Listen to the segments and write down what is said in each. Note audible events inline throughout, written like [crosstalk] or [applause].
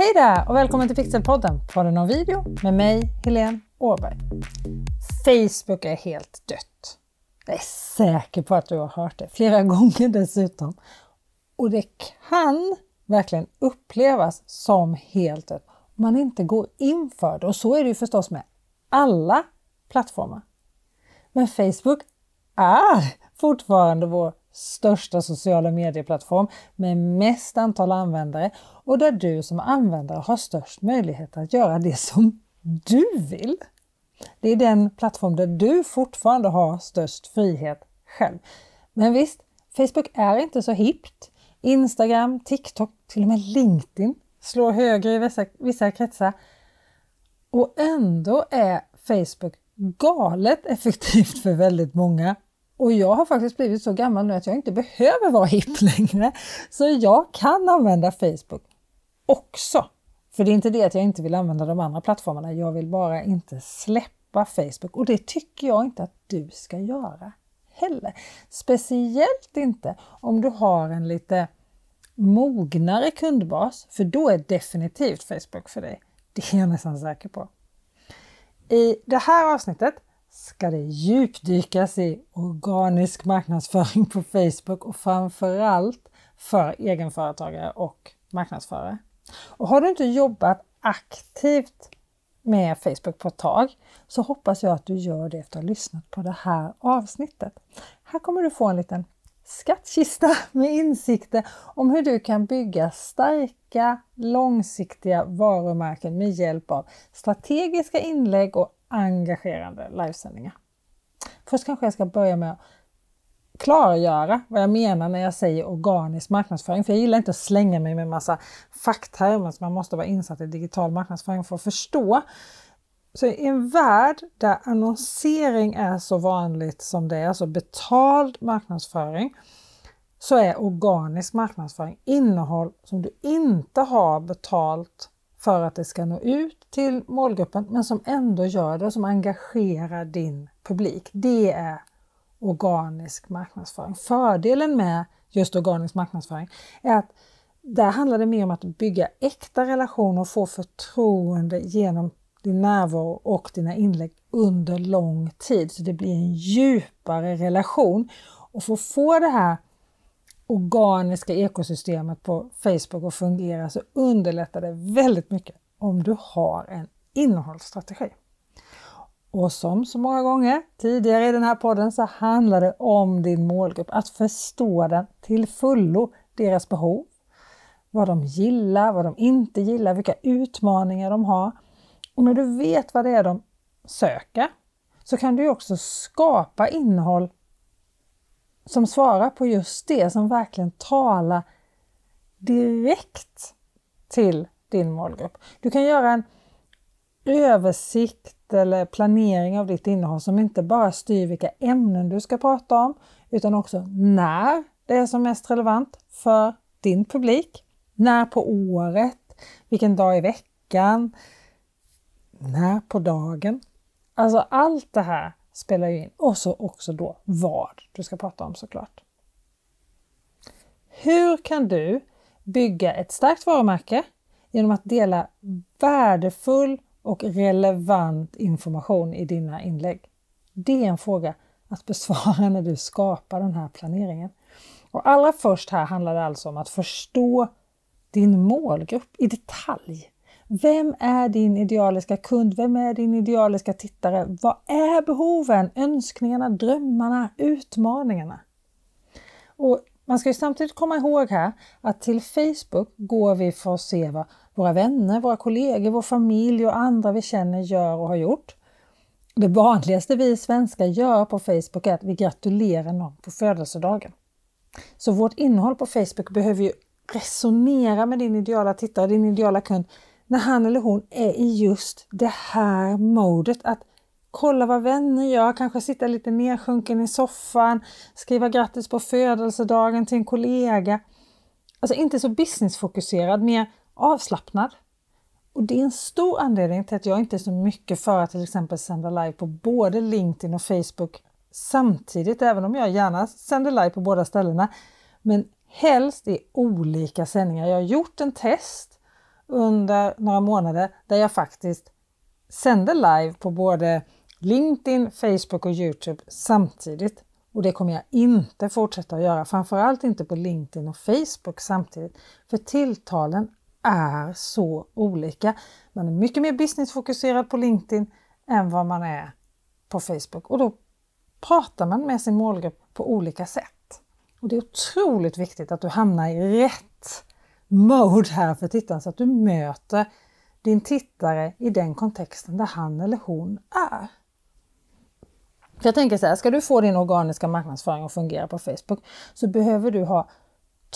Hej där och välkommen till Pixelpodden, podden om video med mig, Helene Åberg. Facebook är helt dött. Jag är säker på att du har hört det, flera [laughs] gånger dessutom. Och det kan verkligen upplevas som helt dött om man inte går in för det. Och så är det ju förstås med alla plattformar. Men Facebook är fortfarande vår största sociala medieplattform med mest antal användare och där du som användare har störst möjlighet att göra det som du vill. Det är den plattform där du fortfarande har störst frihet själv. Men visst, Facebook är inte så hippt. Instagram, TikTok, till och med LinkedIn slår högre i vissa, vissa kretsar. Och ändå är Facebook galet effektivt för väldigt många och jag har faktiskt blivit så gammal nu att jag inte behöver vara hipp längre. Så jag kan använda Facebook också. För det är inte det att jag inte vill använda de andra plattformarna. Jag vill bara inte släppa Facebook och det tycker jag inte att du ska göra heller. Speciellt inte om du har en lite mognare kundbas, för då är definitivt Facebook för dig. Det är jag nästan säker på. I det här avsnittet ska det djupdykas i organisk marknadsföring på Facebook och framförallt för egenföretagare och marknadsförare. Och har du inte jobbat aktivt med Facebook på ett tag så hoppas jag att du gör det efter att ha lyssnat på det här avsnittet. Här kommer du få en liten skattkista med insikter om hur du kan bygga starka långsiktiga varumärken med hjälp av strategiska inlägg och engagerande livesändningar. Först kanske jag ska börja med att klargöra vad jag menar när jag säger organisk marknadsföring. För jag gillar inte att slänga mig med massa facktermer som man måste vara insatt i digital marknadsföring för att förstå. Så i en värld där annonsering är så vanligt som det är, alltså betald marknadsföring, så är organisk marknadsföring innehåll som du inte har betalt för att det ska nå ut till målgruppen men som ändå gör det och som engagerar din publik. Det är organisk marknadsföring. Fördelen med just organisk marknadsföring är att där handlar det mer om att bygga äkta relationer och få förtroende genom din närvaro och dina inlägg under lång tid. Så det blir en djupare relation. Och för att få det här organiska ekosystemet på Facebook att fungera så underlättar det väldigt mycket om du har en innehållsstrategi. Och som så många gånger tidigare i den här podden så handlar det om din målgrupp, att förstå den till fullo, deras behov, vad de gillar, vad de inte gillar, vilka utmaningar de har. Och när du vet vad det är de söker så kan du också skapa innehåll som svarar på just det, som verkligen talar direkt till din målgrupp. Du kan göra en översikt eller planering av ditt innehåll som inte bara styr vilka ämnen du ska prata om utan också när det är som mest relevant för din publik. När på året, vilken dag i veckan, när på dagen. Alltså allt det här spelar ju in och så också då vad du ska prata om såklart. Hur kan du bygga ett starkt varumärke genom att dela värdefull och relevant information i dina inlägg? Det är en fråga att besvara [laughs] när du skapar den här planeringen. Och allra först här handlar det alltså om att förstå din målgrupp i detalj. Vem är din idealiska kund? Vem är din idealiska tittare? Vad är behoven, önskningarna, drömmarna, utmaningarna? Och man ska ju samtidigt komma ihåg här att till Facebook går vi för att se vad våra vänner, våra kollegor, vår familj och andra vi känner gör och har gjort. Det vanligaste vi svenskar gör på Facebook är att vi gratulerar någon på födelsedagen. Så vårt innehåll på Facebook behöver ju resonera med din ideala tittare, din ideala kund när han eller hon är i just det här modet att kolla vad vänner gör, kanske sitta lite nedsjunken i soffan, skriva grattis på födelsedagen till en kollega. Alltså inte så businessfokuserad, mer avslappnad. Och det är en stor anledning till att jag inte är så mycket för att till exempel sända live på både LinkedIn och Facebook samtidigt, även om jag gärna sänder live på båda ställena. Men helst i olika sändningar. Jag har gjort en test under några månader där jag faktiskt sände live på både LinkedIn, Facebook och Youtube samtidigt. Och det kommer jag inte fortsätta att göra, framförallt inte på LinkedIn och Facebook samtidigt. För tilltalen är så olika. Man är mycket mer businessfokuserad på LinkedIn än vad man är på Facebook och då pratar man med sin målgrupp på olika sätt. Och Det är otroligt viktigt att du hamnar i rätt mode här för tittaren så att du möter din tittare i den kontexten där han eller hon är. För jag tänker så här, ska du få din organiska marknadsföring att fungera på Facebook så behöver du ha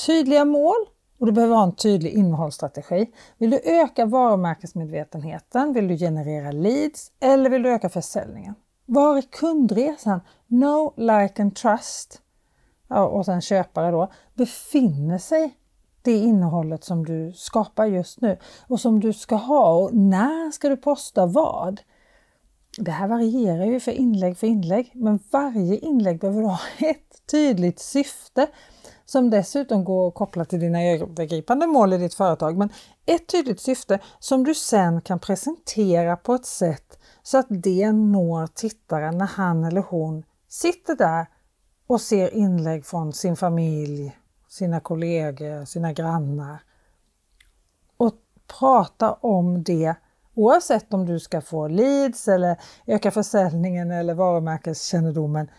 tydliga mål och du behöver ha en tydlig innehållsstrategi. Vill du öka varumärkesmedvetenheten? Vill du generera leads? Eller vill du öka försäljningen? Var är kundresan? No, like and trust ja, och sen köpare då befinner sig det innehållet som du skapar just nu och som du ska ha och när ska du posta vad? Det här varierar ju för inlägg för inlägg, men varje inlägg behöver ha [laughs] ett tydligt syfte som dessutom går att koppla till dina övergripande mål i ditt företag. Men ett tydligt syfte som du sen kan presentera på ett sätt så att det når tittaren när han eller hon sitter där och ser inlägg från sin familj, sina kollegor, sina grannar. Och prata om det oavsett om du ska få leads eller öka försäljningen eller varumärkeskännedomen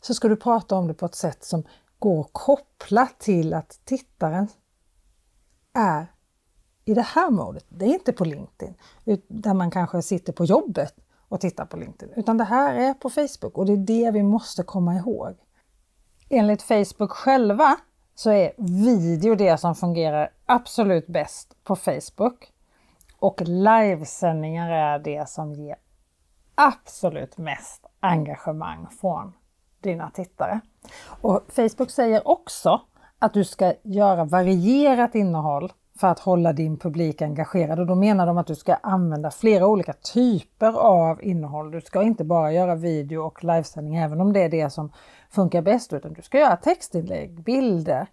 så ska du prata om det på ett sätt som går att koppla till att tittaren är i det här modet. Det är inte på LinkedIn där man kanske sitter på jobbet och tittar på LinkedIn, utan det här är på Facebook och det är det vi måste komma ihåg. Enligt Facebook själva så är video det som fungerar absolut bäst på Facebook och livesändningar är det som ger absolut mest engagemang från dina tittare. Och Facebook säger också att du ska göra varierat innehåll för att hålla din publik engagerad. Och då menar de att du ska använda flera olika typer av innehåll. Du ska inte bara göra video och livesändning även om det är det som funkar bäst utan du ska göra textinlägg, bilder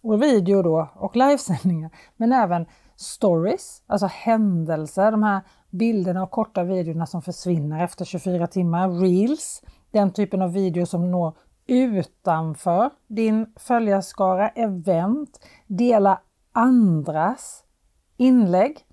och video då och livesändningar. Men även stories, alltså händelser, de här bilderna och korta videorna som försvinner efter 24 timmar, reels, den typen av video som når utanför din följarskara, event, dela andras inlägg.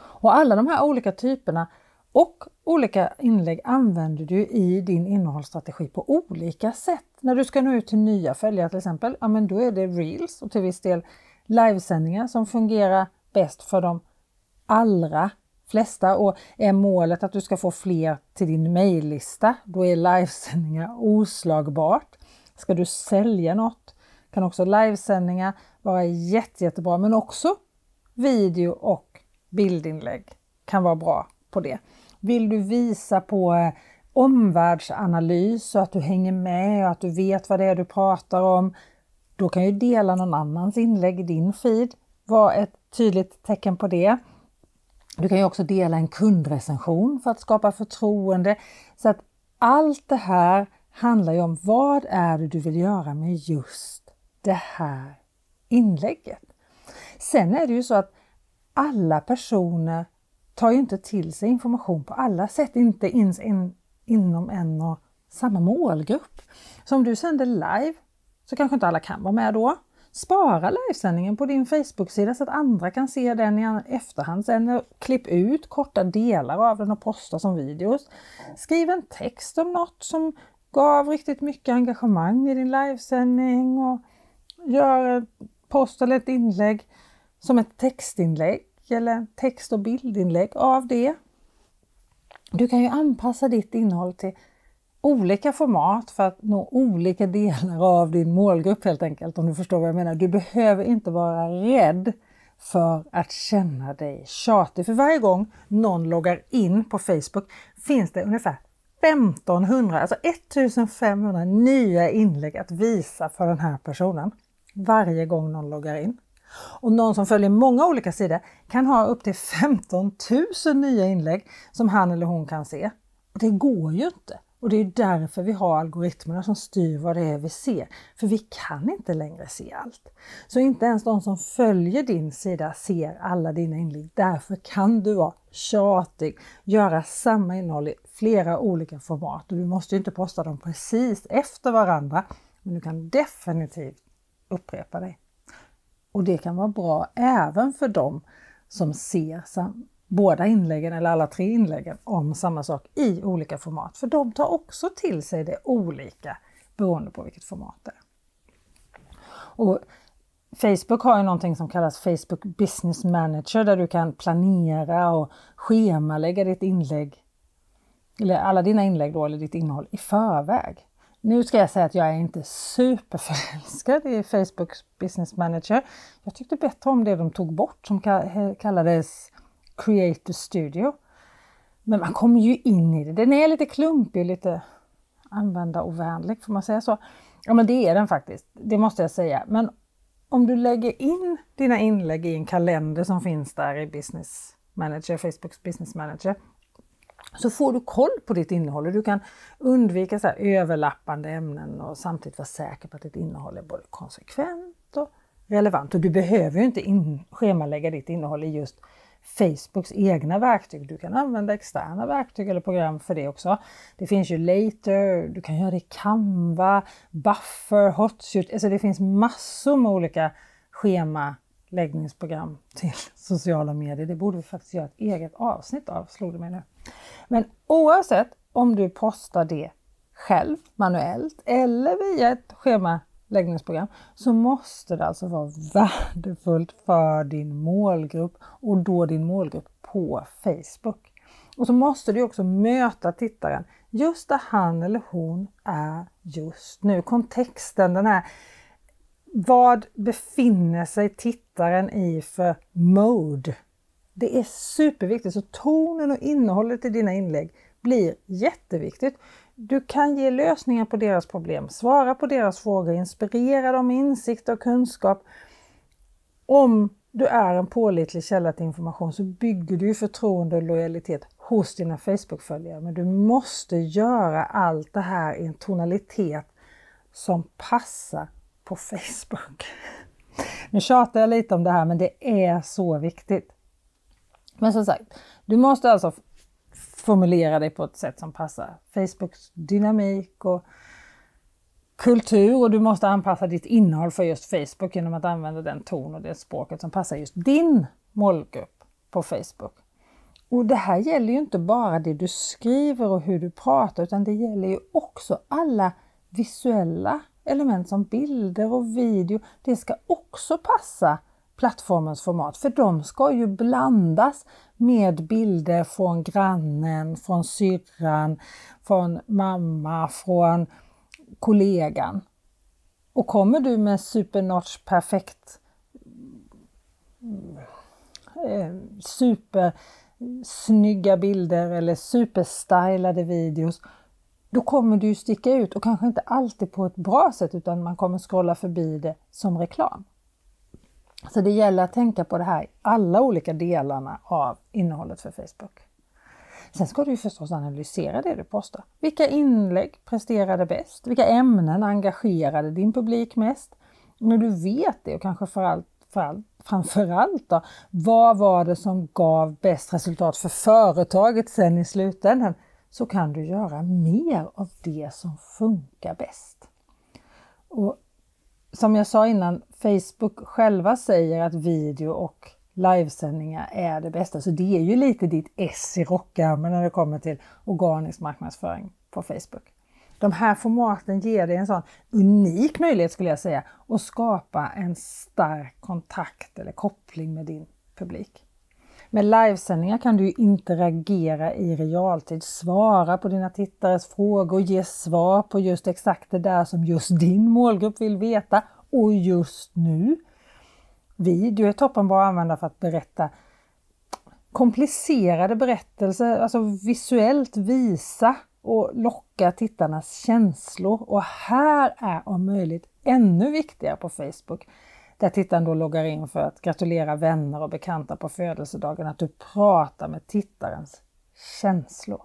Och alla de här olika typerna och olika inlägg använder du i din innehållsstrategi på olika sätt. När du ska nå ut till nya följare till exempel, ja men då är det reels och till viss del livesändningar som fungerar bäst för de allra flesta och är målet att du ska få fler till din mejllista, då är livesändningar oslagbart. Ska du sälja något kan också livesändningar vara jätte, jättebra, men också video och bildinlägg kan vara bra på det. Vill du visa på eh, omvärldsanalys så att du hänger med och att du vet vad det är du pratar om, då kan ju dela någon annans inlägg i din feed vara ett tydligt tecken på det. Du kan ju också dela en kundrecension för att skapa förtroende. Så att allt det här handlar ju om vad är det du vill göra med just det här inlägget. Sen är det ju så att alla personer tar ju inte till sig information på alla sätt, inte ens in, inom en och samma målgrupp. Så om du sänder live så kanske inte alla kan vara med då. Spara livesändningen på din Facebook-sida så att andra kan se den i efterhand. Sen klipp ut korta delar av den och posta som videos. Skriv en text om något som gav riktigt mycket engagemang i din livesändning och gör post eller ett inlägg som ett textinlägg eller text och bildinlägg av det. Du kan ju anpassa ditt innehåll till olika format för att nå olika delar av din målgrupp helt enkelt, om du förstår vad jag menar. Du behöver inte vara rädd för att känna dig tjatig. För varje gång någon loggar in på Facebook finns det ungefär 1500, alltså 1500 nya inlägg att visa för den här personen varje gång någon loggar in. Och någon som följer många olika sidor kan ha upp till 15 000 nya inlägg som han eller hon kan se. Och det går ju inte Och det är därför vi har algoritmerna som styr vad det är vi ser. För vi kan inte längre se allt. Så inte ens de som följer din sida ser alla dina inlägg. Därför kan du vara tjatig, göra samma innehåll i flera olika format. Och du måste inte posta dem precis efter varandra. Men du kan definitivt upprepa dig. Och det kan vara bra även för dem som ser båda inläggen eller alla tre inläggen om samma sak i olika format. För de tar också till sig det olika beroende på vilket format det är. Och Facebook har ju någonting som kallas Facebook Business Manager där du kan planera och schemalägga ditt inlägg, eller alla dina inlägg då, eller ditt innehåll i förväg. Nu ska jag säga att jag är inte superförälskad i Facebooks Business Manager. Jag tyckte bättre om det de tog bort som kallades Creator Studio. Men man kommer ju in i det. Den är lite klumpig, lite användarovänlig, får man säga så? Ja, men det är den faktiskt. Det måste jag säga. Men om du lägger in dina inlägg i en kalender som finns där i Business Manager, Facebooks Business Manager, så får du koll på ditt innehåll och du kan undvika så överlappande ämnen och samtidigt vara säker på att ditt innehåll är både konsekvent och relevant. Och du behöver ju inte in, schemalägga ditt innehåll i just Facebooks egna verktyg. Du kan använda externa verktyg eller program för det också. Det finns ju Later, du kan göra det i Canva, Buffer, Hotshoot. Alltså det finns massor med olika schemaläggningsprogram till [laughs] sociala medier. Det borde vi faktiskt göra ett eget avsnitt av, slog det mig nu. Men oavsett om du postar det själv manuellt eller via ett schemaläggningsprogram, så måste det alltså vara värdefullt för din målgrupp och då din målgrupp på Facebook. Och så måste du också möta tittaren just där han eller hon är just nu. Kontexten, den här vad befinner sig tittaren i för mode? Det är superviktigt, så tonen och innehållet i dina inlägg blir jätteviktigt. Du kan ge lösningar på deras problem, svara på deras frågor, inspirera dem med insikt och kunskap. Om du är en pålitlig källa till information så bygger du förtroende och lojalitet hos dina Facebook-följare. Men du måste göra allt det här i en tonalitet som passar på Facebook. Nu tjatar jag lite om det här men det är så viktigt. Men som sagt, du måste alltså formulera dig på ett sätt som passar Facebooks dynamik och kultur och du måste anpassa ditt innehåll för just Facebook genom att använda den ton och det språket som passar just din målgrupp på Facebook. Och det här gäller ju inte bara det du skriver och hur du pratar utan det gäller ju också alla visuella element som bilder och video. Det ska också passa plattformens format för de ska ju blandas med bilder från grannen, från syrran, från mamma, från kollegan. Och kommer du med supernotch perfekt eh, supersnygga bilder eller superstylade videos då kommer du sticka ut och kanske inte alltid på ett bra sätt utan man kommer scrolla förbi det som reklam. Så det gäller att tänka på det här i alla olika delarna av innehållet för Facebook. Sen ska du förstås analysera det du postar. Vilka inlägg presterade bäst? Vilka ämnen engagerade din publik mest? När du vet det och kanske för allt, för allt, framförallt då, vad var det som gav bäst resultat för företaget sen i slutändan? Så kan du göra mer av det som funkar bäst. Och som jag sa innan, Facebook själva säger att video och livesändningar är det bästa. Så det är ju lite ditt S i rockärmen när det kommer till organisk marknadsföring på Facebook. De här formaten ger dig en sån unik möjlighet skulle jag säga att skapa en stark kontakt eller koppling med din publik. Med livesändningar kan du interagera i realtid, svara på dina tittares frågor, ge svar på just exakt det där som just din målgrupp vill veta och just nu. Video är toppenbra att använda för att berätta komplicerade berättelser, alltså visuellt visa och locka tittarnas känslor. Och här är om möjligt ännu viktigare på Facebook där tittaren då loggar in för att gratulera vänner och bekanta på födelsedagen, att du pratar med tittarens känslor.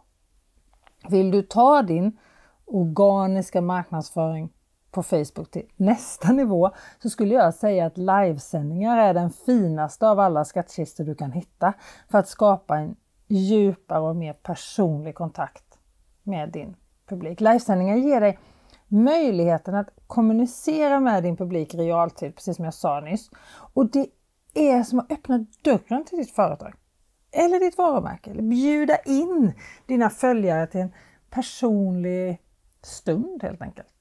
Vill du ta din organiska marknadsföring på Facebook till nästa nivå så skulle jag säga att livesändningar är den finaste av alla skattkistor du kan hitta för att skapa en djupare och mer personlig kontakt med din publik. Livesändningar ger dig möjligheten att kommunicera med din publik i realtid, precis som jag sa nyss. Och det är som att öppna dörren till ditt företag eller ditt varumärke. Eller bjuda in dina följare till en personlig stund helt enkelt.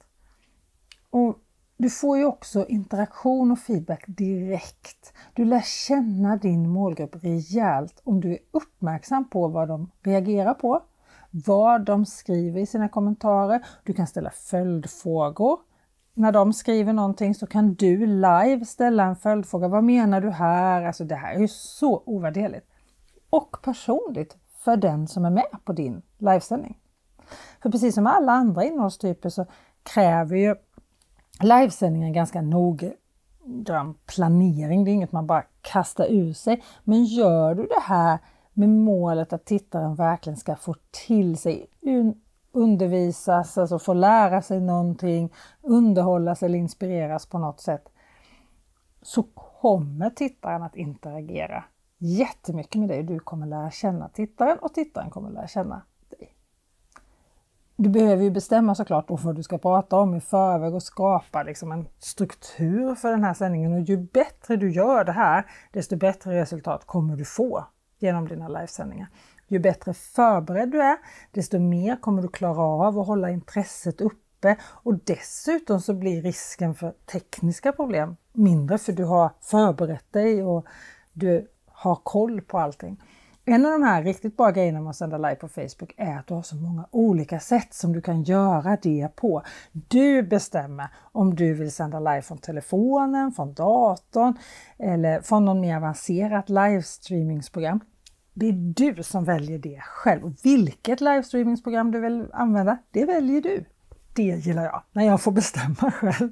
Och du får ju också interaktion och feedback direkt. Du lär känna din målgrupp rejält om du är uppmärksam på vad de reagerar på, vad de skriver i sina kommentarer. Du kan ställa följdfrågor. När de skriver någonting så kan du live ställa en följdfråga. Vad menar du här? Alltså det här är ju så ovärderligt. Och personligt för den som är med på din livesändning. För precis som alla andra innehållstyper så kräver ju livesändningen ganska noggrann planering. Det är inget man bara kastar ur sig. Men gör du det här med målet att tittaren verkligen ska få till sig undervisas, alltså få lära sig någonting, underhållas eller inspireras på något sätt, så kommer tittaren att interagera jättemycket med dig. Du kommer lära känna tittaren och tittaren kommer lära känna dig. Du behöver ju bestämma såklart då vad du ska prata om i förväg och skapa liksom en struktur för den här sändningen. Och ju bättre du gör det här, desto bättre resultat kommer du få genom dina livesändningar. Ju bättre förberedd du är, desto mer kommer du klara av att hålla intresset uppe och dessutom så blir risken för tekniska problem mindre för du har förberett dig och du har koll på allting. En av de här riktigt bra grejerna med att sända live på Facebook är att du har så många olika sätt som du kan göra det på. Du bestämmer om du vill sända live från telefonen, från datorn eller från någon mer avancerat livestreamingsprogram. Det är du som väljer det själv. Vilket livestreamingsprogram du vill använda, det väljer du. Det gillar jag, när jag får bestämma [laughs] själv.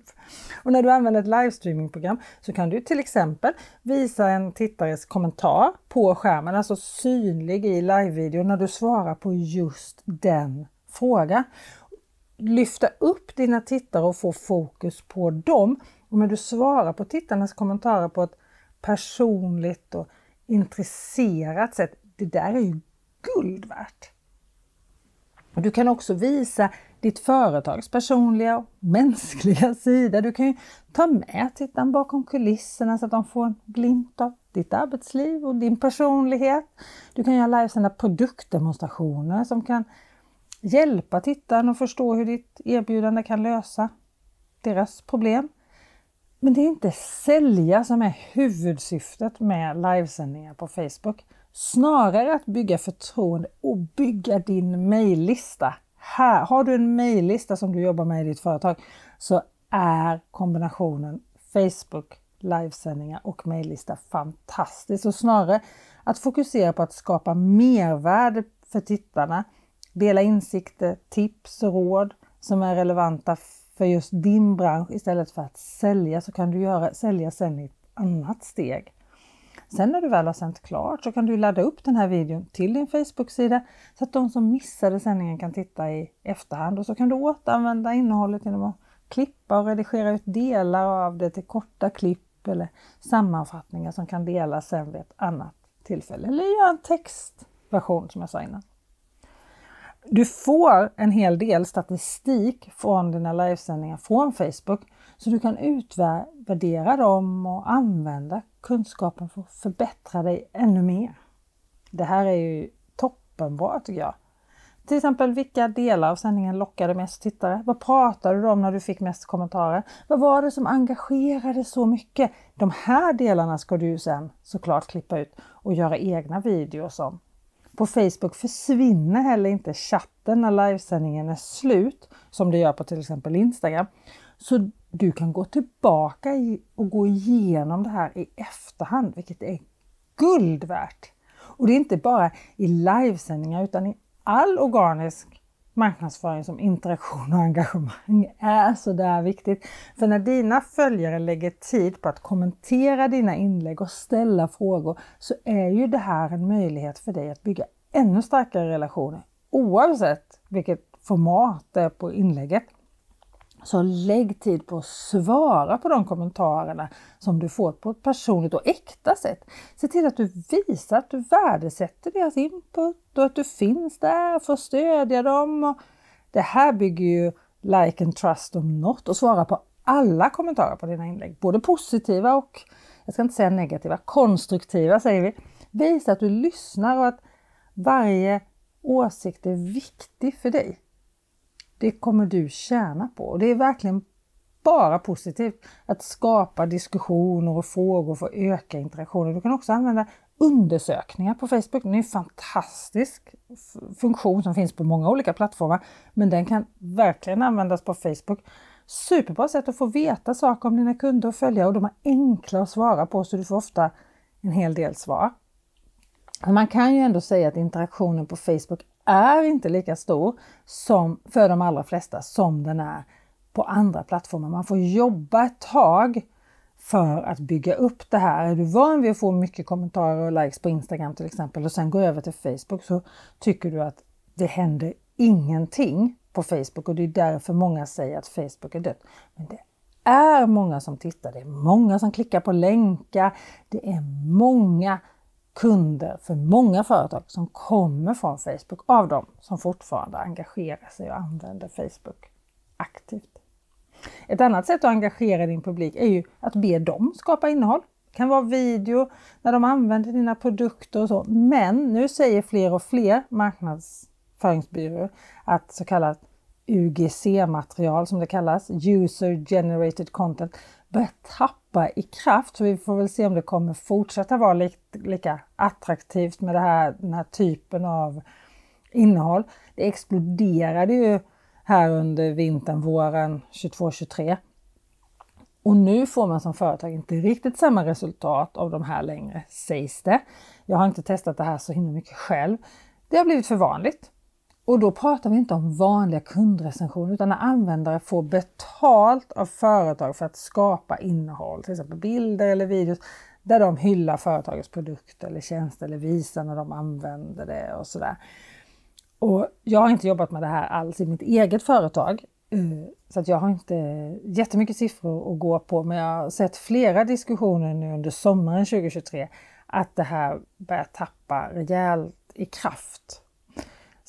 Och när du använder ett livestreamingprogram så kan du till exempel visa en tittares kommentar på skärmen, alltså synlig i livevideon när du svarar på just den frågan. Lyfta upp dina tittare och få fokus på dem. Och när du svarar på tittarnas kommentarer på ett personligt och intresserat sätt, det där är ju guld värt. Du kan också visa ditt företags personliga och mänskliga sida. Du kan ju ta med tittaren bakom kulisserna så att de får en glimt av ditt arbetsliv och din personlighet. Du kan göra livesända produktdemonstrationer som kan hjälpa tittaren att förstå hur ditt erbjudande kan lösa deras problem. Men det är inte sälja som är huvudsyftet med livesändningar på Facebook. Snarare att bygga förtroende och bygga din mejllista här, har du en mejllista som du jobbar med i ditt företag så är kombinationen Facebook, livesändningar och mejllista fantastiskt. Och snarare att fokusera på att skapa mervärde för tittarna, dela insikter, tips och råd som är relevanta för just din bransch istället för att sälja så kan du göra, sälja sen i ett annat steg. Sen när du väl har sänt klart så kan du ladda upp den här videon till din Facebook-sida så att de som missade sändningen kan titta i efterhand och så kan du återanvända innehållet genom att klippa och redigera ut delar av det till korta klipp eller sammanfattningar som kan delas sen vid ett annat tillfälle eller göra en textversion som jag sa innan. Du får en hel del statistik från dina livesändningar från Facebook så du kan utvärdera dem och använda kunskapen för att förbättra dig ännu mer. Det här är ju toppenbra tycker jag. Till exempel vilka delar av sändningen lockade mest tittare? Vad pratade du om när du fick mest kommentarer? Vad var det som engagerade så mycket? De här delarna ska du sen såklart klippa ut och göra egna videos om. På Facebook försvinner heller inte chatten när livesändningen är slut som det gör på till exempel Instagram. Så du kan gå tillbaka och gå igenom det här i efterhand, vilket är guld värt. Och det är inte bara i livesändningar utan i all organisk marknadsföring som interaktion och engagemang är så där viktigt. För när dina följare lägger tid på att kommentera dina inlägg och ställa frågor så är ju det här en möjlighet för dig att bygga ännu starkare relationer oavsett vilket format det är på inlägget. Så lägg tid på att svara på de kommentarerna som du får på ett personligt och äkta sätt. Se till att du visar att du värdesätter deras input och att du finns där för att stödja dem. Det här bygger ju like and trust om något och svara på alla kommentarer på dina inlägg, både positiva och, jag ska inte säga negativa, konstruktiva säger vi. Visa att du lyssnar och att varje åsikt är viktig för dig. Det kommer du tjäna på och det är verkligen bara positivt att skapa diskussioner och frågor för att öka interaktionen. Du kan också använda undersökningar på Facebook. Det är en fantastisk funktion som finns på många olika plattformar, men den kan verkligen användas på Facebook. Superbra sätt att få veta saker om dina kunder och följare och de är enkla att svara på så du får ofta en hel del svar. Man kan ju ändå säga att interaktionen på Facebook är inte lika stor som för de allra flesta som den är på andra plattformar. Man får jobba ett tag för att bygga upp det här. Är du van vid att få mycket kommentarer och likes på Instagram till exempel och sen går över till Facebook så tycker du att det händer ingenting på Facebook och det är därför många säger att Facebook är dött. Men det är många som tittar, det är många som klickar på länkar, det är många kunder för många företag som kommer från Facebook av dem som fortfarande engagerar sig och använder Facebook aktivt. Ett annat sätt att engagera din publik är ju att be dem skapa innehåll. Det kan vara video när de använder dina produkter och så. Men nu säger fler och fler marknadsföringsbyråer att så kallat UGC-material som det kallas, User Generated Content, börjar tappa i kraft. Så vi får väl se om det kommer fortsätta vara lika, lika attraktivt med det här, den här typen av innehåll. Det exploderade ju här under vintern, våren 22-23. Och nu får man som företag inte riktigt samma resultat av de här längre, sägs det. Jag har inte testat det här så himla mycket själv. Det har blivit för vanligt. Och då pratar vi inte om vanliga kundrecensioner utan när användare får betalt av företag för att skapa innehåll, till exempel bilder eller videos, där de hyllar företagets produkter eller tjänster eller visar när de använder det och sådär. Och jag har inte jobbat med det här alls i mitt eget företag. Eh, så att jag har inte jättemycket siffror att gå på men jag har sett flera diskussioner nu under sommaren 2023 att det här börjar tappa rejält i kraft.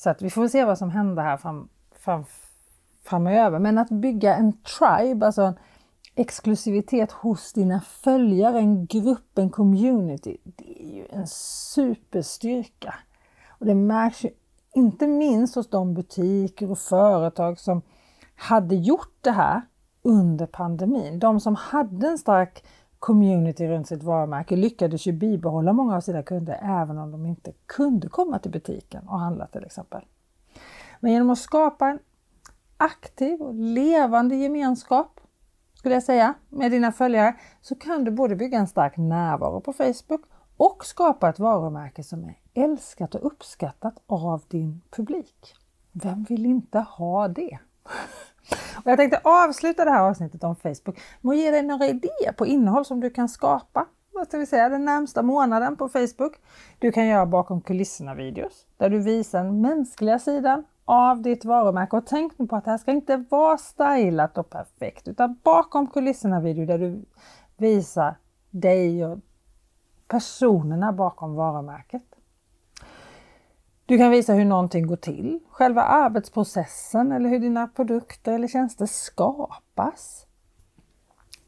Så att vi får se vad som händer här fram, fram, framöver. Men att bygga en tribe, alltså en exklusivitet hos dina följare, en grupp, en community, det är ju en superstyrka. Och det märks ju inte minst hos de butiker och företag som hade gjort det här under pandemin. De som hade en stark community runt sitt varumärke lyckades ju bibehålla många av sina kunder även om de inte kunde komma till butiken och handla till exempel. Men genom att skapa en aktiv och levande gemenskap skulle jag säga med dina följare så kan du både bygga en stark närvaro på Facebook och skapa ett varumärke som är älskat och uppskattat av din publik. Vem vill inte ha det? Och jag tänkte avsluta det här avsnittet om Facebook med att ge dig några idéer på innehåll som du kan skapa vad ska vi säga, den närmsta månaden på Facebook. Du kan göra bakom kulisserna videos där du visar den mänskliga sidan av ditt varumärke. Och tänk nu på att det här ska inte vara stylat och perfekt utan bakom kulisserna video där du visar dig och personerna bakom varumärket. Du kan visa hur någonting går till, själva arbetsprocessen eller hur dina produkter eller tjänster skapas.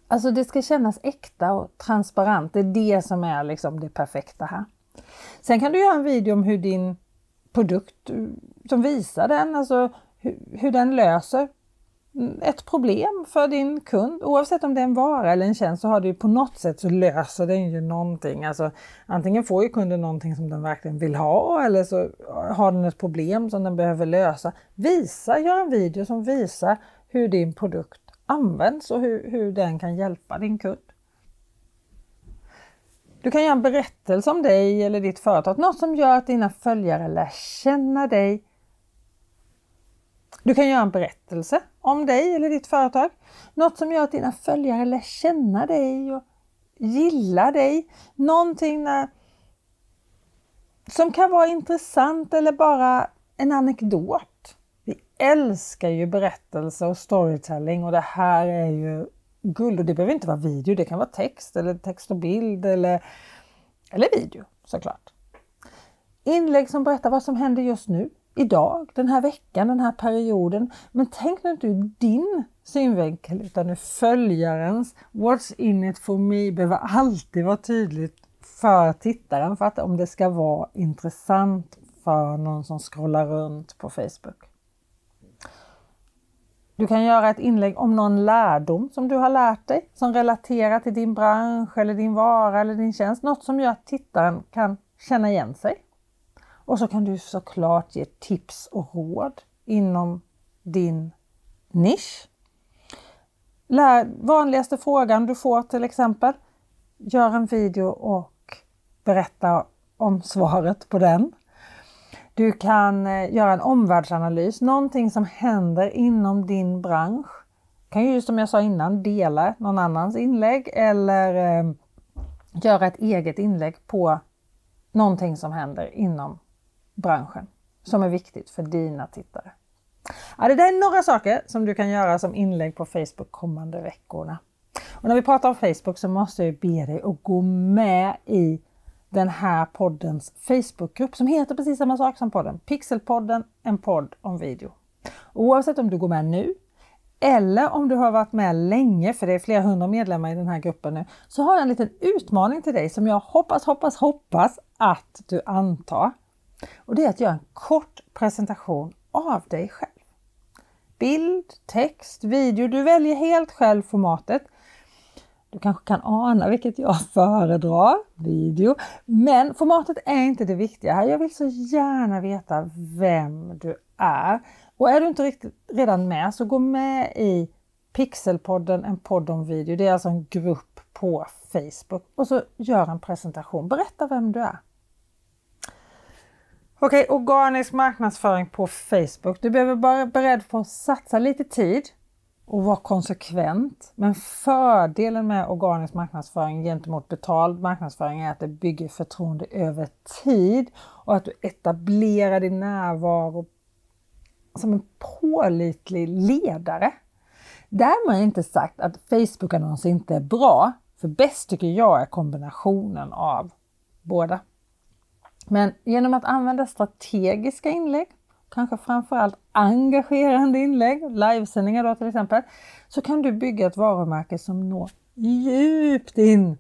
Alltså det ska kännas äkta och transparent. Det är det som är liksom det perfekta här. Sen kan du göra en video om hur din produkt, som visar den, alltså hur, hur den löser ett problem för din kund. Oavsett om det är en vara eller en tjänst så har du på något sätt så löser den ju någonting. Alltså, antingen får ju kunden någonting som den verkligen vill ha eller så har den ett problem som den behöver lösa. Visa, gör en video som visar hur din produkt används och hur, hur den kan hjälpa din kund. Du kan göra en berättelse om dig eller ditt företag, något som gör att dina följare lär känna dig du kan göra en berättelse om dig eller ditt företag. Något som gör att dina följare lär känna dig och gillar dig. Någonting när, som kan vara intressant eller bara en anekdot. Vi älskar ju berättelse och storytelling och det här är ju guld. Och det behöver inte vara video, det kan vara text eller text och bild eller, eller video såklart. Inlägg som berättar vad som händer just nu, idag, den här veckan, den här perioden. Men tänk nu inte ur din synvinkel utan ur följarens. What's in it for me behöver alltid vara tydligt för tittaren för att om det ska vara intressant för någon som scrollar runt på Facebook. Du kan göra ett inlägg om någon lärdom som du har lärt dig som relaterar till din bransch eller din vara eller din tjänst. Något som gör att tittaren kan känna igen sig. Och så kan du såklart ge tips och råd inom din nisch. Lär, vanligaste frågan du får till exempel, gör en video och berätta om svaret på den. Du kan eh, göra en omvärldsanalys, någonting som händer inom din bransch. Du kan ju som jag sa innan dela någon annans inlägg eller eh, göra ett eget inlägg på någonting som händer inom branschen som är viktigt för dina tittare. Ja, det där är några saker som du kan göra som inlägg på Facebook kommande veckorna. Och när vi pratar om Facebook så måste jag be dig att gå med i den här poddens Facebookgrupp som heter precis samma sak som podden. Pixelpodden, en podd om video. Oavsett om du går med nu eller om du har varit med länge, för det är flera hundra medlemmar i den här gruppen nu, så har jag en liten utmaning till dig som jag hoppas, hoppas, hoppas att du antar. Och det är att göra en kort presentation av dig själv. Bild, text, video, du väljer helt själv formatet. Du kanske kan ana vilket jag [laughs] föredrar, video. Men formatet är inte det viktiga här. Jag vill så gärna veta vem du är. Och är du inte riktigt redan med så gå med i Pixelpodden, en podd om video. Det är alltså en grupp på Facebook. Och så gör en presentation. Berätta vem du är. Okej, okay, organisk marknadsföring på Facebook. Du behöver vara beredd på att satsa lite tid och vara konsekvent. Men fördelen med organisk marknadsföring gentemot betald marknadsföring är att det bygger förtroende över tid och att du etablerar din närvaro som en pålitlig ledare. Därmed inte sagt att Facebook-annonser inte är bra, för bäst tycker jag är kombinationen av båda. Men genom att använda strategiska inlägg, kanske framförallt engagerande inlägg, livesändningar då till exempel, så kan du bygga ett varumärke som når djupt in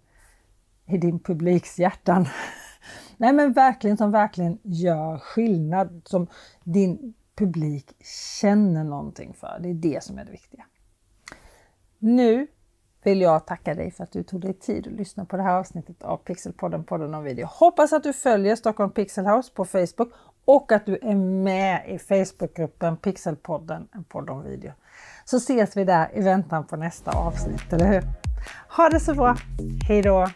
i din publiks hjärtan. [laughs] Nej men verkligen som verkligen gör skillnad, som din publik känner någonting för. Det är det som är det viktiga. Nu vill jag tacka dig för att du tog dig tid att lyssna på det här avsnittet av Pixelpodden, podden om video. Hoppas att du följer Stockholm Pixel House på Facebook och att du är med i Facebookgruppen Pixelpodden, en podd om video. Så ses vi där i väntan på nästa avsnitt, eller hur? Ha det så bra! Hejdå!